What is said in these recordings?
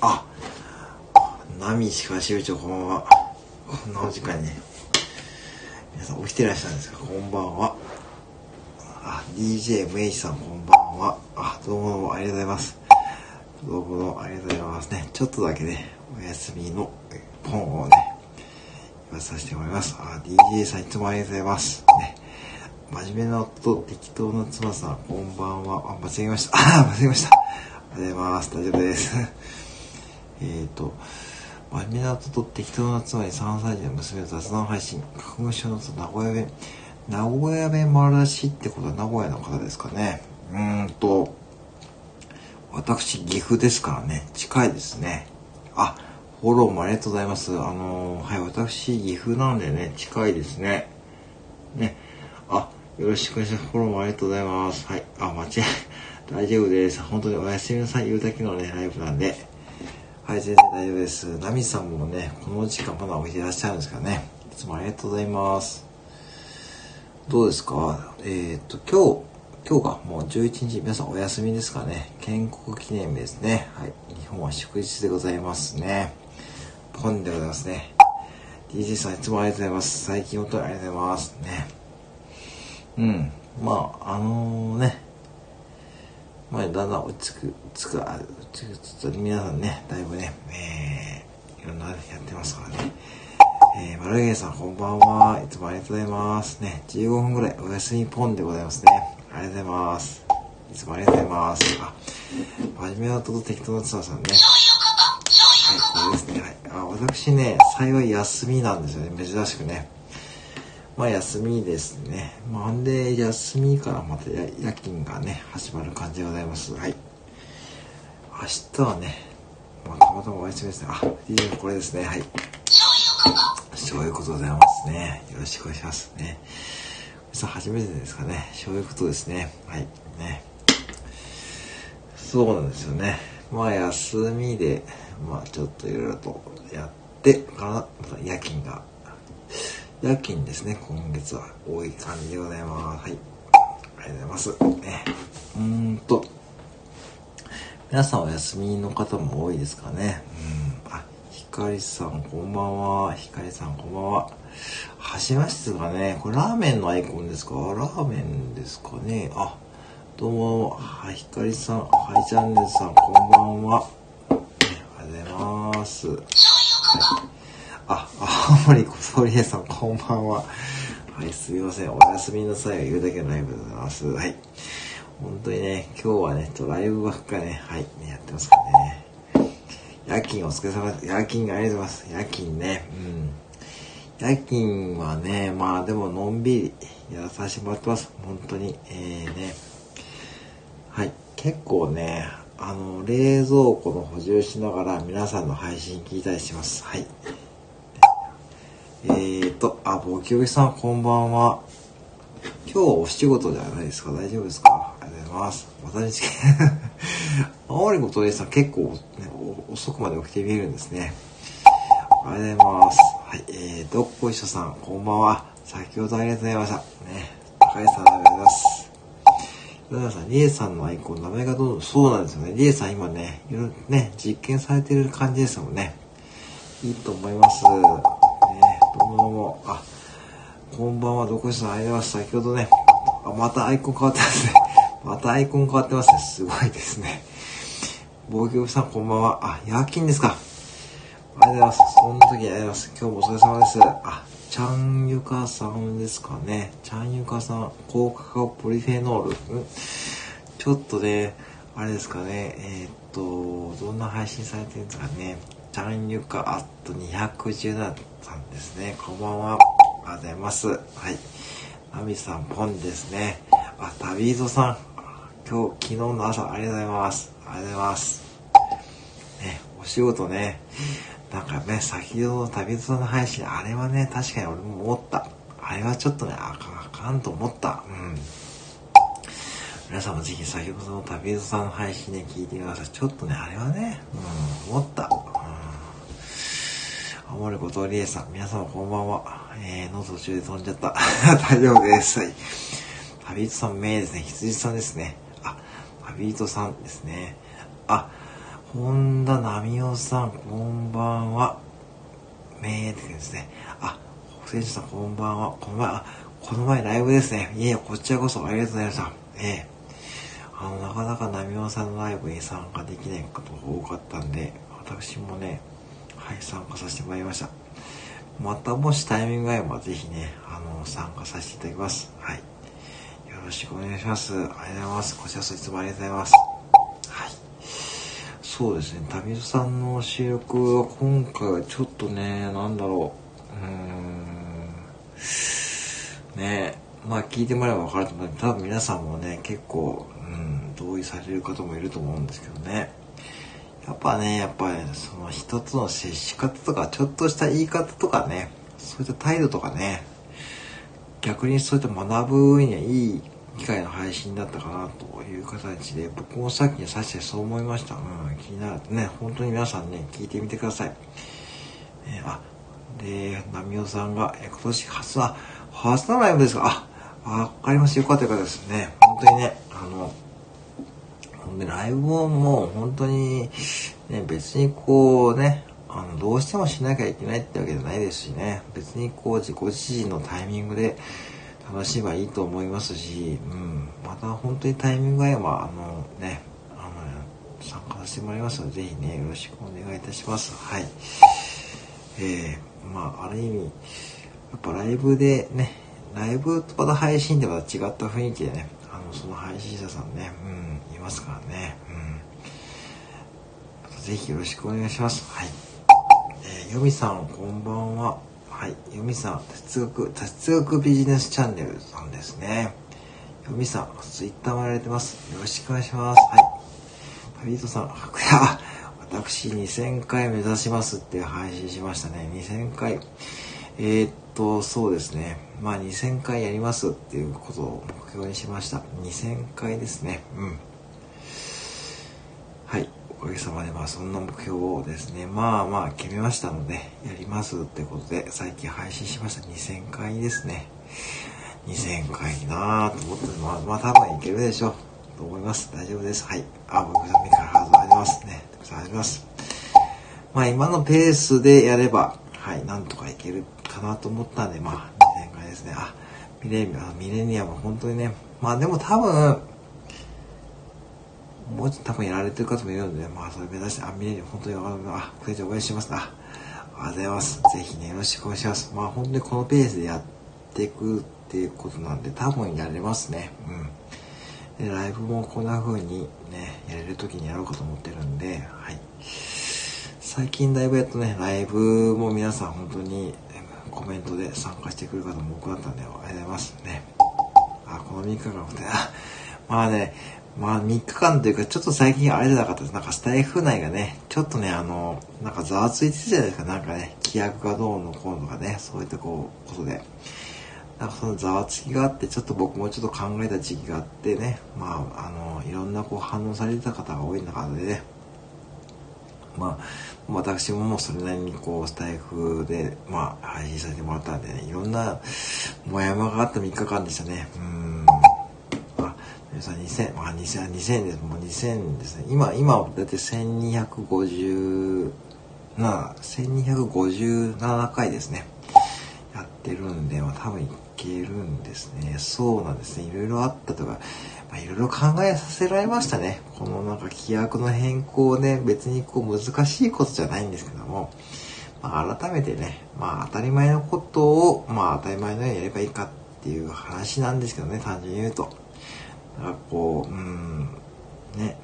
あ、波石川支部長こんばんは。こんなお時間にね。皆さん起きてらっしゃるんですか？こんばんは。あ、DJ メイさんこんばんは。あ、どうもどうもありがとうございます。どうもどうもありがとうございますね。ちょっとだけね、休みのえポンをね、言わさせてもらいます。あ、DJ さんいつもありがとうございます。ね。真面目な夫と適当な妻さん、こんばんは。あ、間違えました。あ、間違えました。ありがとうございます。大丈夫です。えっと、真面目な夫と適当な妻に3歳児の娘の雑談配信、花粉症の名古屋弁。名古屋弁丸出しってことは名古屋の方ですかね。うーんと、私、岐阜ですからね、近いですね。あ、フォローもありがとうございます。あのーはい、私、岐阜なんでね、近いですね。ね。あ、よろしくお願いします。フォローもありがとうございます。はい。あ、間違え、大丈夫です。本当におやすみなさい言うだけのね、ライブなんで。はい、全然大丈夫です。ナミさんもね、この時間まだ起きていらっしゃるんですからね。いつもありがとうございます。どうですか？えーっと、今日、今日がもう11日、皆さんお休みですかね。建国記念日ですね。はい。日本は祝日でございますね。ポンでございますね。DJ さんいつもありがとうございます。最近お便りありがとうございます。ね。うん。まあ、あのね、まあ、だんだん落ち着く、つく、あ、落ち着くつつ、皆さんね、だいぶね、えー、いろんなやってますからね。えー、マルゲンさんこんばんは。いつもありがとうございます。ね、15分ぐらいお休みポンでございますね。ありがとうございます。いつもありがとうございます。あ、真面目なとと適当なツアーさんね。私ね、幸い休みなんですよね。珍しくね。まあ休みですね。まあんで休みからまた夜勤がね、始まる感じでございます。はい。明日はね、まあたまたまお休みですね。あ、DJ これですね。はい。そういうことでございますね。よろしくお願いしますね。さあ初めてですかね。そういうことですね。はい。ね。そうなんですよね。まあ休みで、まあちょっといろいろとやってから、また夜勤が夜勤ですね、今月は多い感じでございます。はい。ありがとうございます。ね。うーんと、皆さんお休みの方も多いですかね。うん。あ、ひかりさんこんばんは。ひかりさんこんばんは。はじめましてですかね。これラーメンのアイコンですか？ラーメンですかね。あ、どうも、はい、ひかりさん、はい、チャンネルさんこんばんは。ね、ありがとうございます。はいあ、青森小鳥屋さん、こんばんは。はい、すみません。おやすみなさい言うだけのライブでございます。はい。本当にね、今日はね、ちょっとライブばっかね、はい、ね、やってますからね。夜勤お疲れ様です。夜勤ありがとうございます。夜勤ね、うん。夜勤はね、まあでものんびりやらさせてもらってます。本当に。えー、ね。はい。結構ね、あの、冷蔵庫の補充しながら皆さんの配信聞いたりします。はい。えーと、あ、ボキオキさん、こんばんは。今日はお仕事じゃないですか大丈夫ですか？ありがとうございます。私、青森の鳥さん結構、ね、お遅くまで起きてみえるんですね。ありがとうございます。はい、えー、どっこいしょさん、こんばんは。先ほどありがとうございました。ね、高橋さん、ありがとうございます。ヨナさん、リエさんのアイコン、名前がどんどん、そうなんですよね。リエさん今ね、いろいろね、実験されてる感じですもんね。いいと思います。ね、どうもどうも。あ、こんばんは、どこしさん、ありがとうございます。先ほどね、あ、またアイコン変わってますね。またアイコン変わってますね。すごいですね。防御さん、こんばんは。あ、夜勤ですか。ありがとうございます。その時にありがとうございます。今日もお疲れ様です。あ、ちゃんゆかさんですかね。ちゃんゆかさん、高カカオポリフェノール。んちょっとね、あれですかね。えーっと、どんな配信されてるんですかね。ちゃんゆかアット217さんですね。こんばんは。ありがとうございます。はい。ナミさん、ポンですね。あ、旅人さん。今日、昨日の朝、ありがとうございます。ありがとうございます。ね、お仕事ね。なんかね、先ほどの旅人の配信、あれはね、確かに俺も思った。あれはちょっとね、あかん、あかんと思った。うん。皆さんもぜひ先ほどの旅人さんの配信で聞いてください。ちょっとね、あれはね、うん、思った。うん。後藤理恵さん、皆様こんばんは。えー、の途中で飛んじゃった。大丈夫です。はい。旅人さん、名ですね。羊さんですね。あ、旅人さんですね。あ、本田奈美夫さん、こんばんは。名ってですね。あ、北選手さん、こんばんは。この前、あ、この前ライブですね。いえ、こちらこそありがとうございました。ええ、あの、なかなか奈美夫さんのライブに参加できないことが多かったんで、私もね、はい、参加させてもらいました。またもしタイミングが合えばぜひね、あの、参加させていただきます。はい。よろしくお願いします。ありがとうございます。こちらこそいつもありがとうございます。そうですね、旅人さんの収録は今回はちょっとね、なんだろう。うーん。ねまあ聞いてもらえば分かると思う多分皆さんもね、結構、うん、同意される方もいると思うんですけどね。やっぱね、やっぱりその人との接し方とか、ちょっとした言い方とかね、そういった態度とかね、逆にそういった学ぶにはいい機会の配信だったかなという形で、僕もさっきにさしてそう思いました。うん、気になるね、本当に皆さんね、聞いてみてください。えー、あ、で、ナミオさんが、え今年初は、初のライブですか？あ、わかります。よかったかったですね。本当にね、あの、で、ライブももう本当に、ね、別にこうね、あの、どうしてもしなきゃいけないってわけじゃないですしね、別にこう自己自身のタイミングで楽しめばいいと思いますし、うん、また本当にタイミングが合えば、あのね、あの、参加させてもらいますので、ぜひね、よろしくお願いいたします。はい。えー、まあ、ある意味、やっぱライブでね、ライブとまた配信でまた違った雰囲気でね、あの、その配信者さんね、うん、いますからね。うん。ぜひよろしくお願いします。はい。えー、よみさん、こんばんは。はい。よみさん、哲学、哲学ビジネスチャンネルさんですね。よみさん、ツイッターもやられてます。よろしくお願いします。はい。パリートさん、私2000回目指しますって配信しましたね。2000回。えー、っと、そうですね。まあ2000回やりますっていうことを目標にしました。2000回ですね。うん。おかげさまで、まあ、そんな目標をですね、まあまあ、決めましたので、やりますってことで、最近配信しました。2000回ですね。2000回なぁと思って、まあ、まあ、多分いけるでしょう。と思います。大丈夫です。はい。あ、僕さん、ミカハードありますね。たくさんあります。まあ、今のペースでやれば、はい、なんとかいけるかなと思ったんで、まあ、2000回ですね。あ、ミレニアム、ミレニアム、本当にね、まあでも多分、もうちょっと多分やられてる方もいるので、まあ、それ目指して、あ、見れる、本当に、あ、くれて応援します。あ、ありがとうございます。ぜひね、よろしくお願いします。まあ、本当にこのペースでやっていくっていうことなんで、多分やれますね。うん。で、ライブもこんな風にね、やれる時にやろうかと思ってるんで、はい。最近だいぶやっとね、ライブも皆さん本当にコメントで参加してくる方も多くなったんで、ありがとうございますね。あ、この3日間もね、あ、まあね、まあ3日間というか、ちょっと最近あれじゃなかったです。なんかスタイフ内がね、ちょっとね、あの、なんかざわついてたじゃないですか。なんかね、規約がどうのこうのとかね、そういったこう、ことで。なんかそのざわつきがあって、ちょっと僕もちょっと考えた時期があってね、まあ、あの、いろんなこう反応されてた方が多い中でね、まあ、私ももうそれなりにこう、スタイフで、まあ、配信させてもらったんでね、いろんな、もやまがあった3日間でしたね。うん。皆さん2000、まあ2000、2000です。もう2000ですね。今、今、だって1250、な、1257回ですね。やってるんで、まあ多分いけるんですね。そうなんですね。いろいろあったとか、まあいろいろ考えさせられましたね。このなんか規約の変更ね、別にこう難しいことじゃないんですけども、まあ改めてね、まあ当たり前のことを、まあ当たり前のようにやればいいかっていう話なんですけどね、単純に言うと。なんかこう、うん、ね。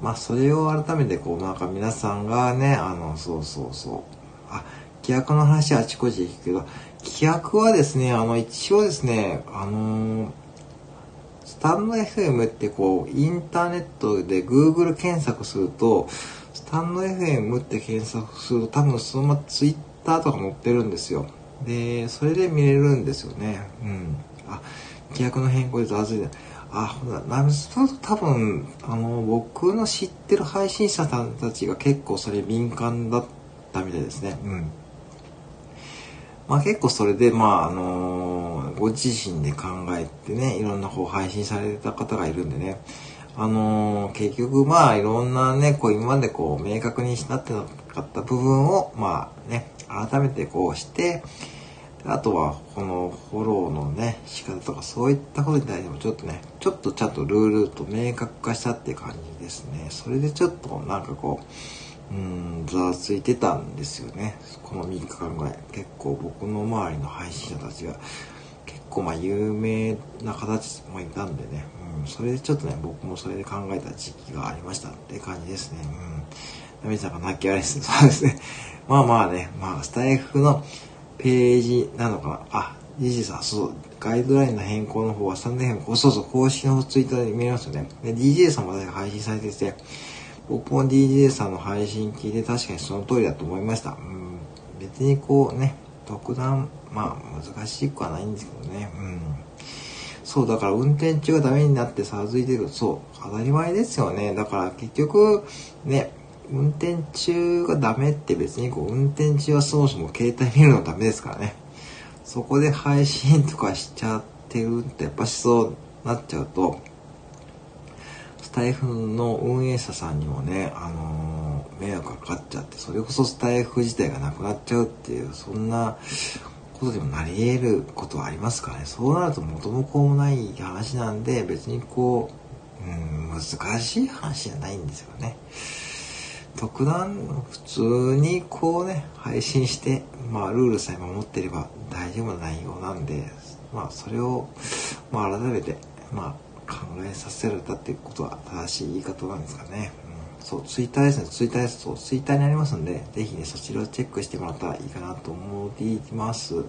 まあ、それを改めてこう、なんか皆さんがね、あの、そうそうそう。あ、規約の話はあちこちで聞くけど、規約はですね、あの、一応ですね、あのー、スタンド FM ってこう、インターネットで Google 検索すると、スタンド FM って検索すると多分そのまま Twitter とか載ってるんですよ。で、それで見れるんですよね。うん。あ、規約の変更でざわついて。あ、ほら、ナミスと多分、あの、僕の知ってる配信者さんたちが結構それ敏感だったみたいですね。うん。まあ結構それで、まああのーご自身で考えてね、いろんなこう配信されてた方がいるんでね、あのー結局まあいろんなね、こう今までこう明確になってなかった部分を、まあね、改めてこうして、あとはこのフォローのね、仕方とかそういったことに対してもちょっとね、ちょっとちゃんとルールと明確化したって感じですね。それでちょっとなんかこう、うん、ざわついてたんですよね。この3日間ぐらい。結構僕の周りの配信者たちが、結構まあ有名な方たちもいたんでね、うん、それでちょっとね、僕もそれで考えた時期がありましたって感じですね。うん。ナミさんが泣き笑いです。そうですね。まあまあね、まあスタイフのページなのかな。あ、DJ さん、そう、ガイドラインの変更の方は3年変更、そうそう、公式のツイッターで見えますよね。で、DJ さんも配信されてて、僕も DJ さんの配信聞いて確かにその通りだと思いました。うん、別にこうね、特段、まあ難しくはないんですけどね。うん。そう、だから運転中がダメになってさづいてる。そう、当たり前ですよね。だから結局、ね、運転中がダメって別にこう、運転中はそもそも携帯見るのダメですからね。そこで配信とかしちゃってるってやっぱしそうなっちゃうと、スタイフの運営者さんにもね、あのー迷惑がかかっちゃって、それこそスタイフ自体がなくなっちゃうっていう、そんなことでもなり得ることはありますからね。そうなると元も子もない話なんで、別にこう、うん、難しい話じゃないんですよね。特段普通にこうね、配信して、まあルールさえ守ってれば大丈夫な内容なんで、まあそれを、まあ改めて、まあ考えさせられたっていうことは正しい言い方なんですかね。うん、そう、ツイッターですね、ツイッターです。そう、ツイッターにありますんで、ぜひね、そちらをチェックしてもらったらいいかなと思っています。うん。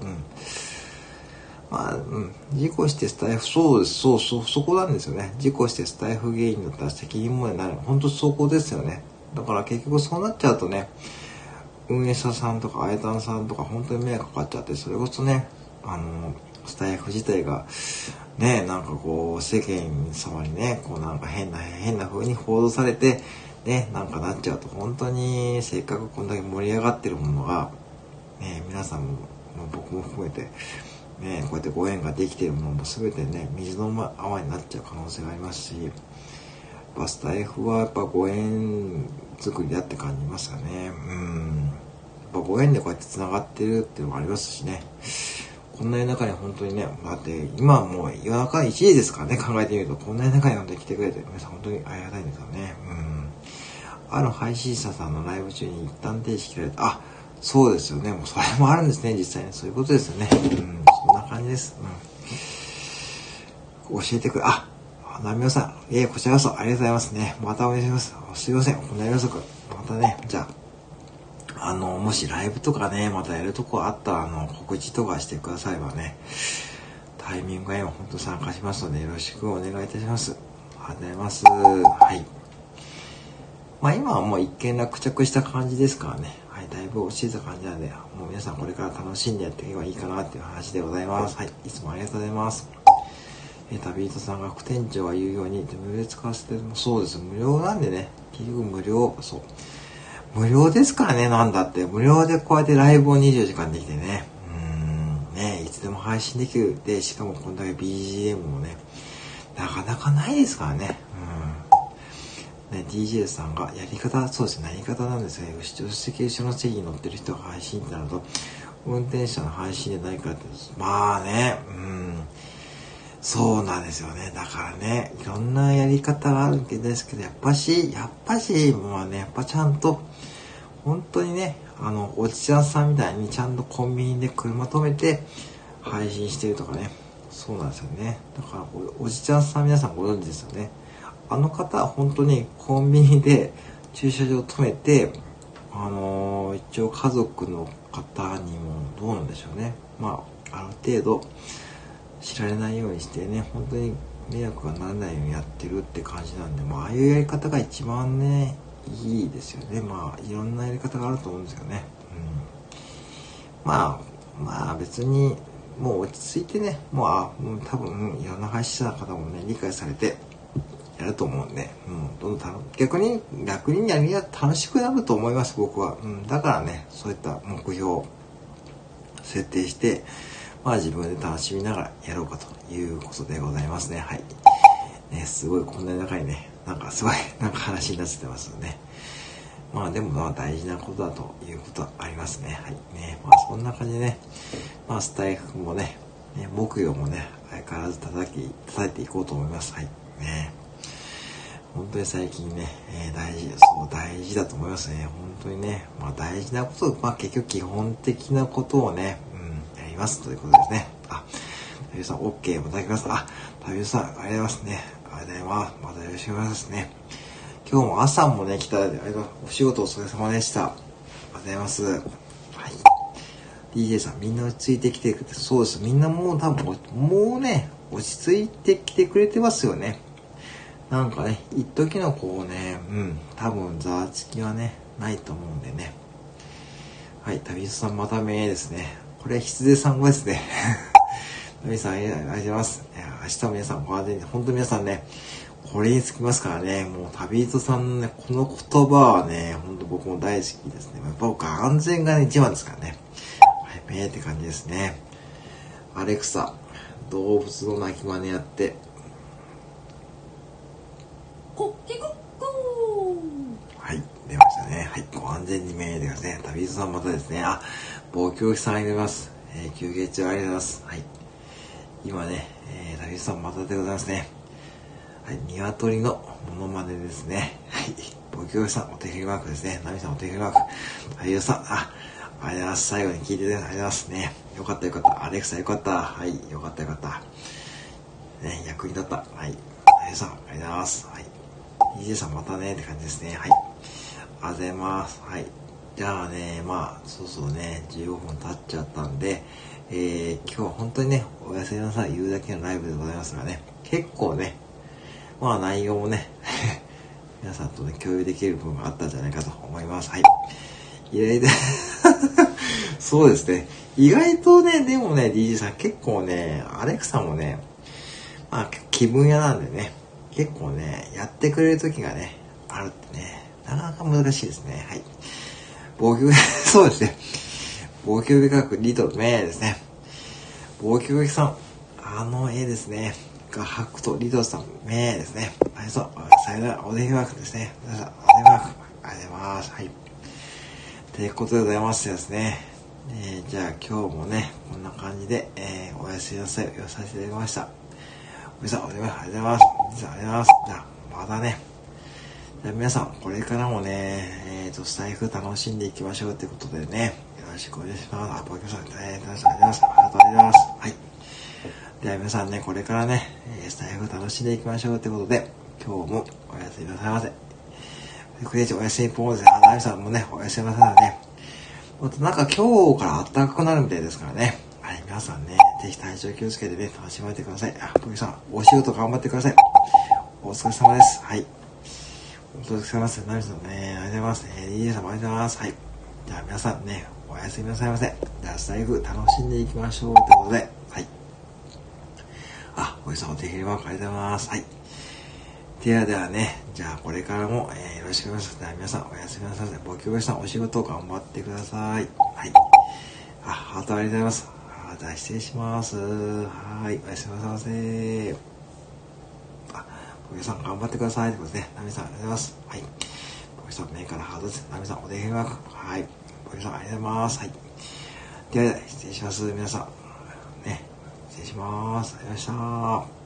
まあ、うん。事故してスタイフ、そうです、そう、そう、そこなんですよね。事故してスタイフ原因だったら責任問題になる。本当そこですよね。だから結局そうなっちゃうとね、運営者さんとか、あやたんさんとか本当に迷惑かかっちゃって、それこそね、あの、スタイフ自体が、ね、なんかこう、世間様にね、こうなんか変な、変な風に報道されて、ね、なんかなっちゃうと、本当にせっかくこんだけ盛り上がってるものが、ね、皆さんも、僕も含めて、ね、こうやってご縁ができてるものも全てね、水の泡になっちゃう可能性がありますし、ぱスタイフはやっぱご縁作りだって感じますかね。うん。やっぱご縁でこうやって繋がってるっていうのもありますしね。こんな夜中に本当にね、だって今はもう夜中1時ですからね、考えてみると、こんな夜中に本当に来てくれて、皆さん本当にありがたいんですよね。うん。ある配信者さんのライブ中に一旦停止切られた。あ、そうですよね。もうそれもあるんですね、実際に。そういうことですよね。うん。そんな感じです。うん。教えてくれ、あ、ナミオさん。いえ、こちらこそありがとうございますね。またお願いします。すいません。こんな夜遅く。またね、じゃあ、あの、もしライブとかね、またやるとこあったら、あの、告知とかしてくださればね、タイミングが今本当参加しますので、よろしくお願いいたします。ありがとうございます。はい。まあ今はもう一見落着した感じですからね。はい、だいぶ落ち着いた感じなんで、もう皆さんこれから楽しんでやっていけばいいかなっていう話でございます。はい、いつもありがとうございます。えー、旅人さんが副店長が言うように、無料で使わせてもそうです。無料なんでね、結局無料、そう。無料ですからね、なんだって。無料でこうやってライブを24時間できてね。うん、ね、いつでも配信できる。で、しかもこんだけ BGM もね、なかなかないですからね。うん。ね、DJ さんが、やり方、そうですね、やり方なんですが、助手席、後ろの席に乗ってる人が配信ってなると、運転者の配信でないからって、まあね、うん。そうなんですよね。だからね、いろんなやり方があるんですけど、やっぱし、やっぱし、まあね、やっぱちゃんと、本当にね、あの、おじちゃんさんみたいにちゃんとコンビニで車止めて配信してるとかね。そうなんですよね。だからお、おじちゃんさん皆さんご存知ですよね。あの方は本当にコンビニで駐車場止めて、あのー一応家族の方にもどうなんでしょうね。まあ、ある程度、知られないようにしてね、本当に迷惑がならないようにやってるって感じなんで、まあ、ああいうやり方が一番ね、いいですよね。まあ、いろんなやり方があると思うんですよね。うん。まあ、まあ別に、もう落ち着いてね、もう、あ、もう多分、いろんな配信者の方もね、理解されて、やると思うんで、うん、どんどん逆に、逆にやりが楽しくなると思います、僕は。うん、だからね、そういった目標、設定して、まあ自分で楽しみながらやろうかということでございますね。はい。ね、すごいこんなに長いね、なんかすごい なんか話になってますよね。まあでもまあ大事なことだということはありますね。はい。ね、まあそんな感じでね、まあスタイフもね、ね木曜もね、相変わらず叩き、叩いていこうと思います。はい。ね。本当に最近ね、えー、大事、そう、大事だと思いますね。本当にね、まあ大事なこと、まあ結局基本的なことをね、ますということですね。あ、旅さん OK もいただきます。あ、旅さん、ありがとうございますね。ありがとうございます。またよろしくお願いしますね。今日も朝もね、来た、あれお仕事お疲れ様でした。ありがとうございます。はい。DJ さん、みんな落ち着いてきてくれて、そうです。みんなもう多分、もうね、落ち着いてきてくれてますよね。なんかね、一時のこうね、うん、多分ざわつきはね、ないと思うんでね。はい、旅人さんまためですね。これ、羊さん語ですね。旅さん、ありがとうございます。明日も皆さん、ご安全に、本当皆さんね、これにつきますからね、もう旅人さんのね、この言葉はね、ほんと僕も大好きですね。やっぱ僕安全がね、一番ですからね。はい、めーって感じですね。アレクサ、動物の鳴き真似やって、コッキコッコーはい、出ましたね。はい、ご安全にめーてください。旅人さんまたですね、あ、防教師さんありがとうございます。えー、休憩中ありがとうございます。はい。今ね、えー、旅人さんまたでございますね。はい、鶏のモノマネですね。はい。ボキョさん、お手振りマークですね。ナミさん、お手振りマーク。はい、さん、あ、ありがとうございます。最後に聞いていただきありがとうございますね。よかったよかった。アレクサよかった。はい、よかったよかった。ね、役に立った。はい。あゆさん、ありがとうございます。はい。DJ さんまたねって感じですね。はい。ありがとうございます。はい。じゃあね、まあ、そうそうね、15分経っちゃったんで、えー、今日は本当にね、おやすみなさい言うだけのライブでございますがね、結構ね、まあ内容もね 皆さんとね、共有できる部分があったんじゃないかと思います。はい。意外で そうですね。意外とね、でもね、DJ さん結構ね、アレクサもね、まあ気分屋なんでね、結構ね、やってくれる時がね、あるってね、なかなか難しいですね。はい。防御、そうですね。防御美学リトルメですね。防御美さん、あの絵ですね。画伯とリトさん、めですね。はい、そう。さよなら、おでんワークですね。おでんワーク。ありがとうございます。はい。ということでございましてですね。えー、じゃあ今日もね、こんな感じで、えー、おやすみなさいを言わさせていただきました。おじさん、おでんワーク、ありがとうございます。おじさん、ありがとうございます。じゃあ、またね。皆さん、これからもね、えっ、ー、と、スタイフ楽しんでいきましょうということでね、よろしくお願いします。あ、ポケさん、えー、ありがとうございます。ありがとうございます。はい。では皆さんね、これからね、スタイフ楽しんでいきましょうということで、今日もおやすみなさいませ。クレイチおやすみポーズで、あ、ナミさんもね、おやすみなさいませね。またなんか今日から暖かくなるみたいですからね。はい、皆さんね、ぜひ体調気をつけてね、楽しまれてください。あ、ポキさん、お仕事頑張ってください。お疲れ様です。はい。お疲れ様です。ナミさんね、ありがとうございます。えー、DJ さんもありがとうございます。はい。じゃあ皆さんね、おやすみなさいませ。じゃあスタイフ楽しんでいきましょうということで、はい。あ、おじさんお手切りマークありがとうございます。はい。ではではね、じゃあこれからも、えー、よろしくお願いします。では皆さんおやすみなさいませ。ご協力さんお仕事頑張ってください。はい。あ、ハートありがとうございます。あ、じゃあ失礼します。はい。おやすみなさいませ。あ、ご協さん頑張ってください。ということでね、ナミさんありがとうございます。はい。ご協さん目からハートです。ナミさんお電話。はい。ご協さんありがとうございます。はい。では失礼します。皆さん。ね。失礼します。ありがとうございました。